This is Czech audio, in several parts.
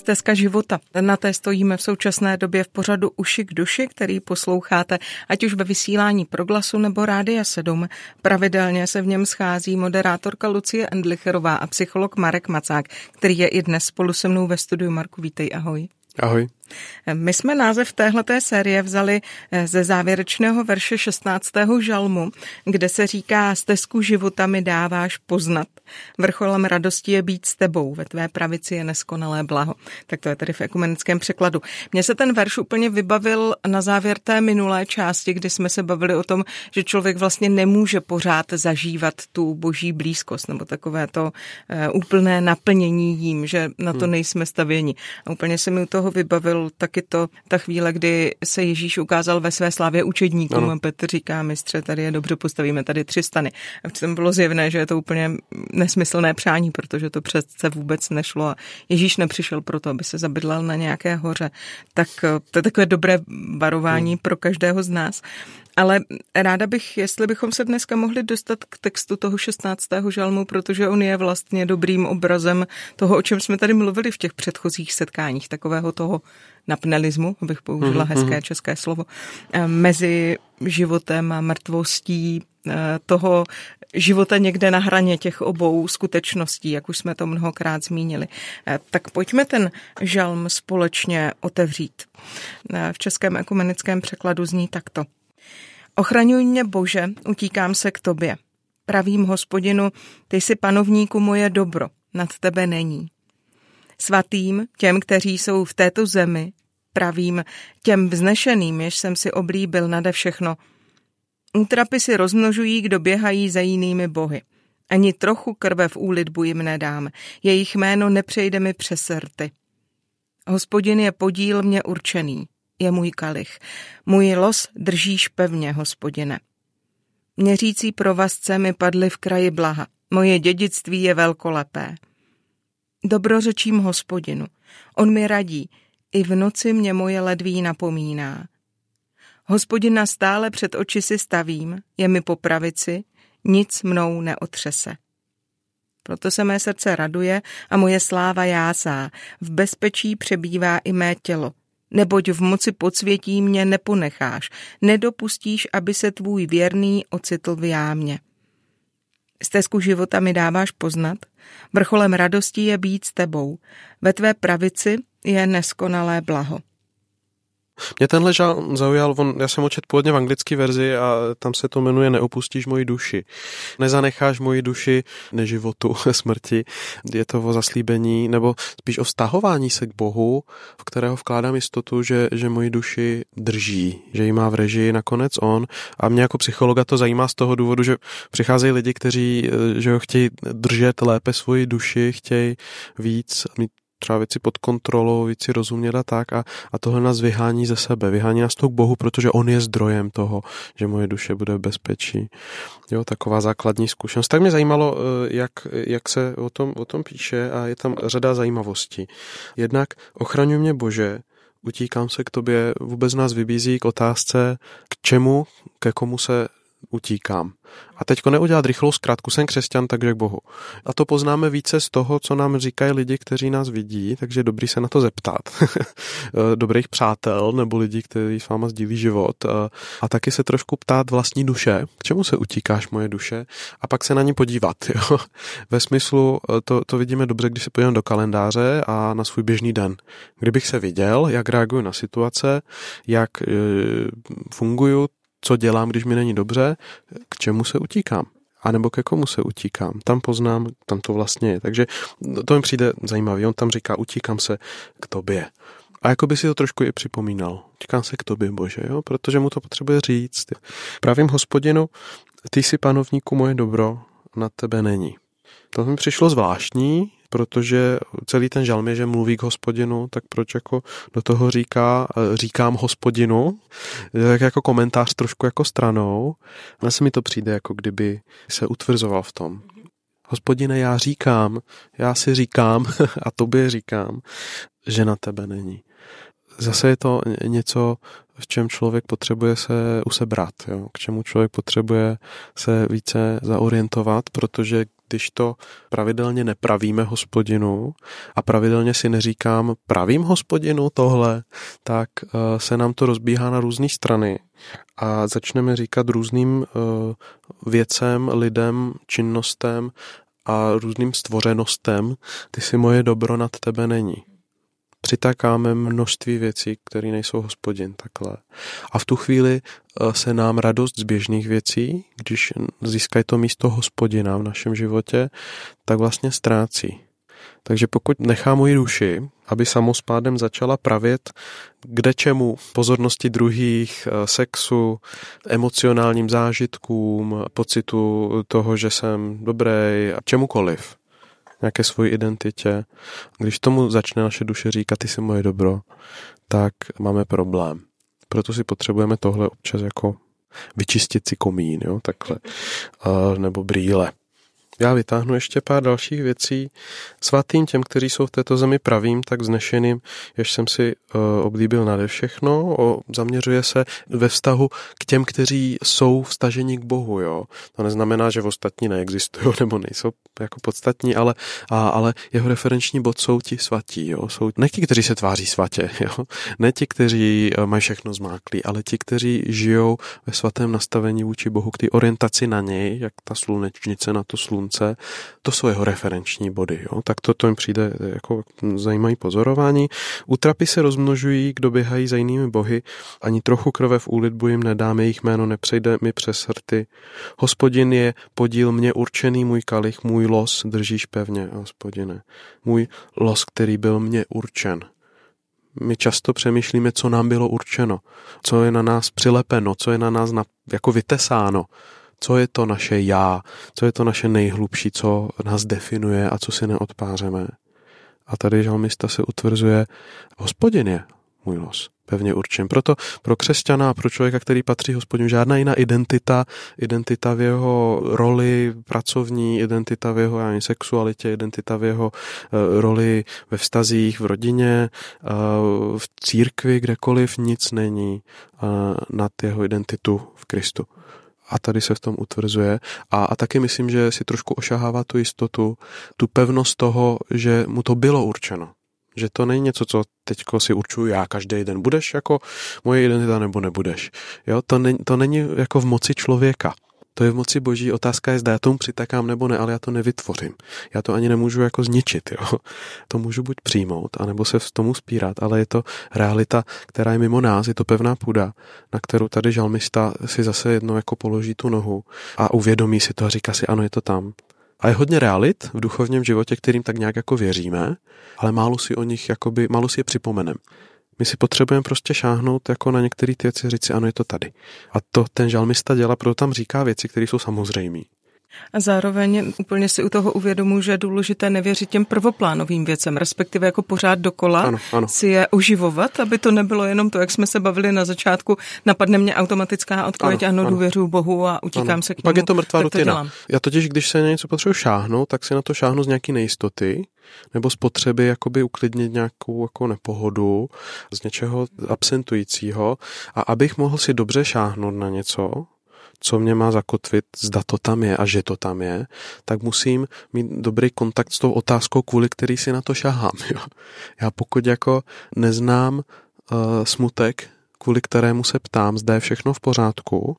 Stezka života. Na té stojíme v současné době v pořadu Uši k duši, který posloucháte, ať už ve vysílání Proglasu nebo Rádia 7. Pravidelně se v něm schází moderátorka Lucie Endlicherová a psycholog Marek Macák, který je i dnes spolu se mnou ve studiu. Marku, vítej, ahoj. Ahoj. My jsme název téhleté série vzali eh, ze závěrečného verše 16. žalmu, kde se říká stezku života mi dáváš poznat. Vrcholem radosti je být s tebou, ve tvé pravici je neskonalé blaho. Tak to je tedy v ekumenickém překladu. Mně se ten verš úplně vybavil na závěr té minulé části, kdy jsme se bavili o tom, že člověk vlastně nemůže pořád zažívat tu boží blízkost nebo takové to uh, úplné naplnění jím, že na to hmm. nejsme stavěni. A úplně se mi u toho vybavil byl taky to ta chvíle, kdy se Ježíš ukázal ve své slávě učedníkům. Ano. Petr říká, mistře, tady je dobře, postavíme tady tři stany. A tam bylo zjevné, že je to úplně nesmyslné přání, protože to přece vůbec nešlo a Ježíš nepřišel proto, aby se zabydlel na nějaké hoře. Tak to je takové dobré varování hmm. pro každého z nás. Ale ráda bych, jestli bychom se dneska mohli dostat k textu toho 16. žalmu, protože on je vlastně dobrým obrazem toho, o čem jsme tady mluvili v těch předchozích setkáních, takového toho napnelismu, abych použila mm-hmm. hezké české slovo, eh, mezi životem a mrtvostí eh, toho života někde na hraně těch obou skutečností, jak už jsme to mnohokrát zmínili. Eh, tak pojďme ten žalm společně otevřít. V českém ekumenickém překladu zní takto. Ochraňuj mě, Bože, utíkám se k tobě. Pravím hospodinu, ty jsi panovníku moje dobro, nad tebe není. Svatým, těm, kteří jsou v této zemi, pravím, těm vznešeným, jež jsem si oblíbil nade všechno. Útrapy si rozmnožují, kdo běhají za jinými bohy. Ani trochu krve v úlitbu jim nedám, jejich jméno nepřejde mi přes rty. Hospodin je podíl mě určený je můj kalich. Můj los držíš pevně, hospodine. Měřící provazce mi padly v kraji blaha. Moje dědictví je velkolepé. Dobrořečím hospodinu. On mi radí. I v noci mě moje ledví napomíná. Hospodina stále před oči si stavím, je mi po pravici, nic mnou neotřese. Proto se mé srdce raduje a moje sláva jásá. V bezpečí přebývá i mé tělo neboť v moci podsvětí mě neponecháš, nedopustíš, aby se tvůj věrný ocitl v jámě. Stezku života mi dáváš poznat, vrcholem radosti je být s tebou, ve tvé pravici je neskonalé blaho. Mě tenhle žál zaujal, on, já jsem očet původně v anglické verzi a tam se to jmenuje Neopustíš moji duši. Nezanecháš moji duši neživotu, smrti. Je to o zaslíbení, nebo spíš o vztahování se k Bohu, v kterého vkládám jistotu, že, že moji duši drží, že ji má v režii nakonec on. A mě jako psychologa to zajímá z toho důvodu, že přicházejí lidi, kteří že ho chtějí držet lépe svoji duši, chtějí víc mít třeba věci pod kontrolou, věci rozumět a tak a, a tohle nás vyhání ze sebe, vyhání nás to k Bohu, protože On je zdrojem toho, že moje duše bude v bezpečí. Jo, taková základní zkušenost. Tak mě zajímalo, eh, jak, jak se o tom, o tom píše a je tam řada zajímavostí. Jednak ochraňuj mě Bože, utíkám se k tobě, vůbec nás vybízí k otázce, k čemu, ke komu se utíkám. A teďko neudělat rychlou zkrátku, jsem křesťan, takže k Bohu. A to poznáme více z toho, co nám říkají lidi, kteří nás vidí, takže dobrý se na to zeptat. Dobrých přátel nebo lidí, kteří s váma sdílí život. A taky se trošku ptát vlastní duše, k čemu se utíkáš moje duše, a pak se na ní podívat. Jo? Ve smyslu, to, to vidíme dobře, když se podívám do kalendáře a na svůj běžný den. Kdybych se viděl, jak reaguju na situace, jak e, funguju, co dělám, když mi není dobře, k čemu se utíkám. A nebo ke komu se utíkám. Tam poznám, tam to vlastně je. Takže to mi přijde zajímavý. On tam říká, utíkám se k tobě. A jako by si to trošku i připomínal. Utíkám se k tobě, Bože, jo? protože mu to potřebuje říct. Pravím hospodinu, ty jsi panovníku moje dobro, na tebe není. To mi přišlo zvláštní, protože celý ten žalm je, že mluví k hospodinu, tak proč jako do toho říká, eh, říkám hospodinu, tak jako komentář trošku jako stranou. A se mi to přijde, jako kdyby se utvrzoval v tom. Hospodine, já říkám, já si říkám a tobě říkám, že na tebe není. Zase je to něco, v čem člověk potřebuje se usebrat, jo? k čemu člověk potřebuje se více zaorientovat, protože když to pravidelně nepravíme hospodinu a pravidelně si neříkám pravím hospodinu tohle, tak eh, se nám to rozbíhá na různé strany a začneme říkat různým eh, věcem, lidem, činnostem a různým stvořenostem, ty si moje dobro nad tebe není přitakáme množství věcí, které nejsou hospodin takhle. A v tu chvíli eh, se nám radost z běžných věcí, když získají to místo hospodina v našem životě, tak vlastně ztrácí. Takže pokud nechám moji duši, aby samospádem začala pravět kde čemu, pozornosti druhých, eh, sexu, emocionálním zážitkům, pocitu toho, že jsem dobrý, čemukoliv, nějaké svoji identitě. Když tomu začne naše duše říkat, ty jsi moje dobro, tak máme problém. Proto si potřebujeme tohle občas jako vyčistit si komín, jo, takhle, nebo brýle. Já vytáhnu ještě pár dalších věcí. Svatým těm, kteří jsou v této zemi pravým, tak znešeným, jež jsem si uh, oblíbil nade všechno, o, zaměřuje se ve vztahu k těm, kteří jsou vstaženi k Bohu. Jo. To neznamená, že ostatní neexistují nebo nejsou jako podstatní, ale, a, ale jeho referenční bod jsou ti svatí. Jo. Jsou ne ti, kteří se tváří svatě, jo. ne ti, kteří uh, mají všechno zmáklí, ale ti, kteří žijou ve svatém nastavení vůči Bohu, k té orientaci na něj, jak ta slunečnice na to slunce slunce, to jsou jeho referenční body. Jo? Tak to, to jim přijde jako zajímavý pozorování. Útrapy se rozmnožují, kdo běhají za jinými bohy, ani trochu krve v úlitbu jim nedáme, jejich jméno nepřejde mi přes hrty. Hospodin je podíl mě určený, můj kalich, můj los držíš pevně, hospodine. Můj los, který byl mně určen. My často přemýšlíme, co nám bylo určeno, co je na nás přilepeno, co je na nás na, jako vytesáno co je to naše já, co je to naše nejhlubší, co nás definuje a co si neodpářeme. A tady žalmista se utvrzuje, hospodin je můj los, pevně určen. Proto pro křesťana pro člověka, který patří hospodinu, žádná jiná identita, identita v jeho roli pracovní, identita v jeho ani sexualitě, identita v jeho uh, roli ve vztazích, v rodině, uh, v církvi, kdekoliv, nic není uh, nad jeho identitu v Kristu a tady se v tom utvrzuje. A, a taky myslím, že si trošku ošahává tu jistotu, tu pevnost toho, že mu to bylo určeno. Že to není něco, co teďko si určuju já každý den. Budeš jako moje identita nebo nebudeš. Jo, to, ne, to není jako v moci člověka. To je v moci boží. Otázka je, zda já tomu přitakám nebo ne, ale já to nevytvořím. Já to ani nemůžu jako zničit. Jo? To můžu buď přijmout, anebo se v tomu spírat, ale je to realita, která je mimo nás, je to pevná půda, na kterou tady žalmista si zase jednou jako položí tu nohu a uvědomí si to a říká si, ano, je to tam. A je hodně realit v duchovním životě, kterým tak nějak jako věříme, ale málo si o nich, jakoby, málo si je připomenem. My si potřebujeme prostě šáhnout jako na některé ty věci říct si, ano, je to tady. A to ten žalmista dělá, proto tam říká věci, které jsou samozřejmé. A zároveň úplně si u toho uvědomuji, že je důležité nevěřit těm prvoplánovým věcem, respektive jako pořád dokola ano, ano. si je oživovat, aby to nebylo jenom to, jak jsme se bavili na začátku, napadne mě automatická odpověď, ano, ano, důvěřuji Bohu a utíkám ano. se k němu. Pak je to mrtvá rutina. To Já totiž, když se na něco potřebuji šáhnout, tak si na to šáhnu z nějaké nejistoty, nebo z potřeby jakoby uklidnit nějakou jako nepohodu z něčeho absentujícího a abych mohl si dobře šáhnout na něco, co mě má zakotvit, zda to tam je a že to tam je, tak musím mít dobrý kontakt s tou otázkou, kvůli který si na to šahám. Jo. Já pokud jako neznám uh, smutek, kvůli kterému se ptám, zda je všechno v pořádku,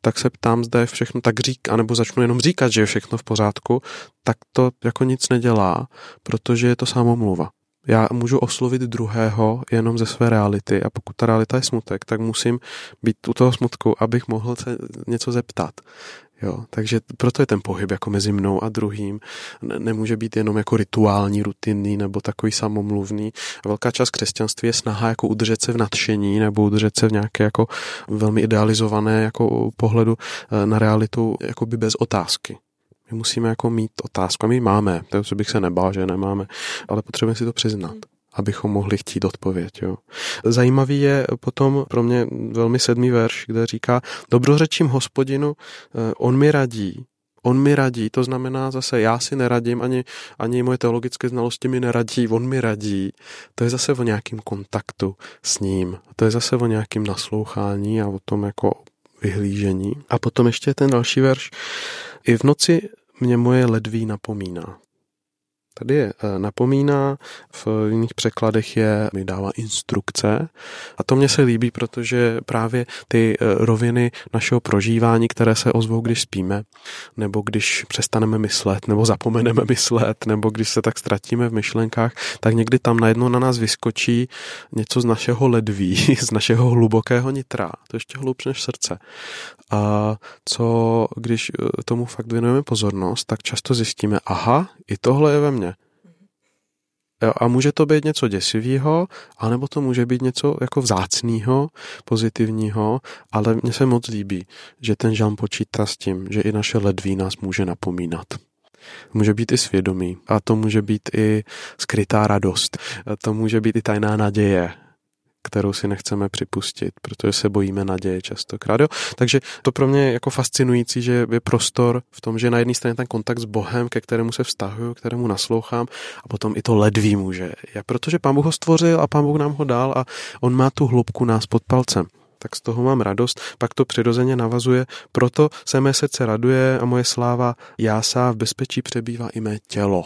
tak se ptám, zda je všechno tak řík, anebo začnu jenom říkat, že je všechno v pořádku, tak to jako nic nedělá, protože je to samomluva. Já můžu oslovit druhého jenom ze své reality a pokud ta realita je smutek, tak musím být u toho smutku, abych mohl se něco zeptat. Jo, takže proto je ten pohyb jako mezi mnou a druhým. Nemůže být jenom jako rituální, rutinný nebo takový samomluvný. Velká část křesťanství je snaha jako udržet se v nadšení nebo udržet se v nějaké jako velmi idealizované jako pohledu eh, na realitu jako by bez otázky. My musíme jako mít otázku. A my máme, takže bych se nebál, že nemáme, ale potřebujeme si to přiznat abychom mohli chtít odpověď. Jo. Zajímavý je potom pro mě velmi sedmý verš, kde říká, dobrořečím hospodinu, eh, on mi radí, On mi radí, to znamená zase, já si neradím, ani, ani moje teologické znalosti mi neradí, on mi radí. To je zase o nějakém kontaktu s ním. To je zase o nějakém naslouchání a o tom jako vyhlížení. A potom ještě ten další verš. I v noci mě moje ledví napomíná. Tady je eh, napomíná, v jiných překladech je, mi dává instrukce a to mně se líbí, protože právě ty eh, roviny našeho prožívání, které se ozvou, když spíme, nebo když přestaneme myslet, nebo zapomeneme myslet, nebo když se tak ztratíme v myšlenkách, tak někdy tam najednou na nás vyskočí něco z našeho ledví, z našeho hlubokého nitra, to ještě hlubš než srdce. A co, když eh, tomu fakt věnujeme pozornost, tak často zjistíme, aha, i tohle je ve mně. A může to být něco děsivého, anebo to může být něco jako vzácného, pozitivního, ale mně se moc líbí, že ten žalm počítá s tím, že i naše ledví nás může napomínat. Může být i svědomí a to může být i skrytá radost, a to může být i tajná naděje, kterou si nechceme připustit, protože se bojíme naděje častokrát. Jo? Takže to pro mě je jako fascinující, že je prostor v tom, že na jedné straně ten kontakt s Bohem, ke kterému se vztahuju, kterému naslouchám, a potom i to ledví může. Je, protože Pán Bůh ho stvořil a Pán Bůh nám ho dal a on má tu hloubku nás pod palcem tak z toho mám radost, pak to přirozeně navazuje, proto se mé srdce raduje a moje sláva jásá v bezpečí přebývá i mé tělo.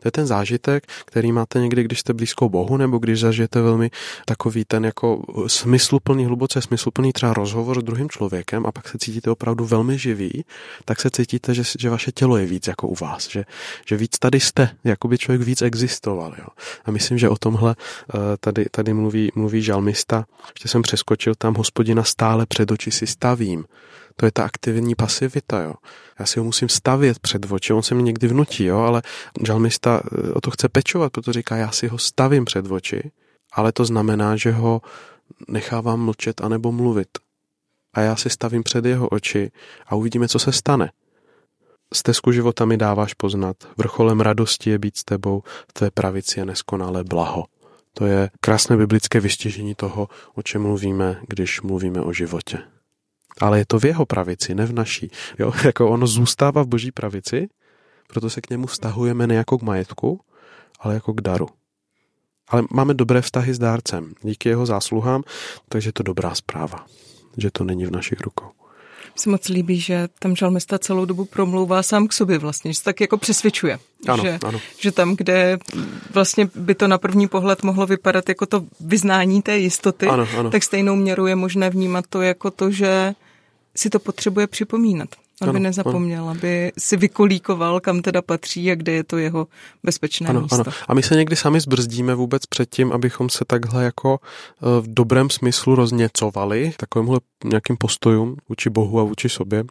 To je ten zážitek, který máte někdy, když jste blízko Bohu, nebo když zažijete velmi takový ten jako smysluplný, hluboce smysluplný třeba rozhovor s druhým člověkem a pak se cítíte opravdu velmi živý, tak se cítíte, že, že vaše tělo je víc jako u vás, že, že víc tady jste, jako by člověk víc existoval. Jo. A myslím, že o tomhle eh, tady, tady mluví, mluví žalmista. Ještě jsem přeskočil tam, hospodina stále před oči si stavím. To je ta aktivní pasivita, jo. Já si ho musím stavět před oči, on se mi někdy vnutí, jo, ale žalmista eh, o to chce pečovat, protože říká, já si ho stavím před oči, ale to znamená, že ho nechávám mlčet anebo mluvit. A já si stavím před jeho oči a uvidíme, co se stane. Stezku života mi dáváš poznat, vrcholem radosti je být s tebou, v tvé pravici je neskonalé blaho. To je krásné biblické vystěžení toho, o čem mluvíme, když mluvíme o životě ale je to v jeho pravici, ne v naší. Jo? Jako ono zůstává v boží pravici, proto se k němu vztahujeme ne jako k majetku, ale jako k daru. Ale máme dobré vztahy s dárcem, díky jeho zásluhám, takže je to dobrá zpráva, že to není v našich rukou se moc líbí, že tam žalmista celou dobu promlouvá sám k sobě vlastně, že se tak jako přesvědčuje. Ano, že, ano. že tam, kde vlastně by to na první pohled mohlo vypadat jako to vyznání té jistoty, ano, ano. tak stejnou měrou je možné vnímat to jako to, že si to potřebuje připomínat. Aby ano, nezapomněl, ano. aby si vykolíkoval, kam teda patří a kde je to jeho bezpečné ano, místo. Ano. A my se někdy sami zbrzdíme vůbec před tím, abychom se takhle jako eh, v dobrém smyslu rozněcovali takovýmhle nějakým postojům vůči Bohu a vůči sobě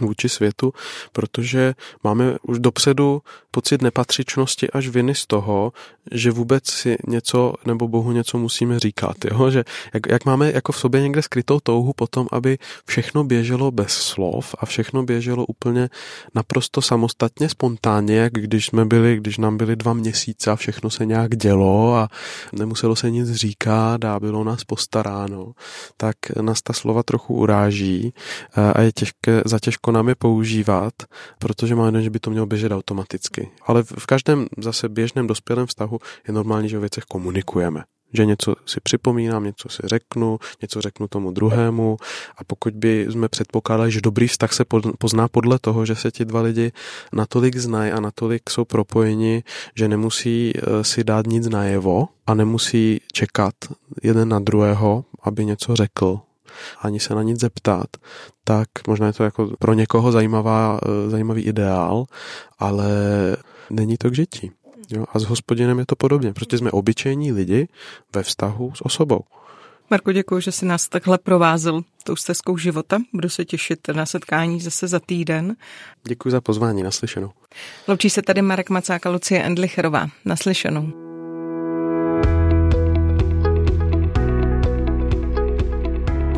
vůči světu, protože máme už dopředu pocit nepatřičnosti až viny z toho, že vůbec si něco nebo Bohu něco musíme říkat. Jo? Že jak, jak máme jako v sobě někde skrytou touhu potom, aby všechno běželo bez slov a všechno běželo úplně naprosto samostatně, spontánně, jak když jsme byli, když nám byly dva měsíce a všechno se nějak dělo a nemuselo se nic říkat a bylo nás postaráno, tak nás ta slova trochu uráží a je těžké, zatěžké nám je používat, protože máme že by to mělo běžet automaticky. Ale v každém zase běžném dospělém vztahu je normální, že o věcech komunikujeme. Že něco si připomínám, něco si řeknu, něco řeknu tomu druhému. A pokud by jsme předpokládali, že dobrý vztah se pozná podle toho, že se ti dva lidi natolik znají a natolik jsou propojeni, že nemusí eh, si dát nic najevo a nemusí čekat jeden na druhého, aby něco řekl, ani se na nic zeptat, tak možná je to jako pro někoho zajímavá, eh, zajímavý ideál, ale není to k žití. Jo? A s hospodinem je to podobně, protože jsme obyčejní lidi ve vztahu s osobou. Marko, děkuji, že jsi nás takhle provázel tou stezkou života. Budu se těšit na setkání zase za týden. Děkuji za pozvání, naslyšenou. Loučí se tady Marek Macáka, Lucie Endlicherová. Naslyšenou.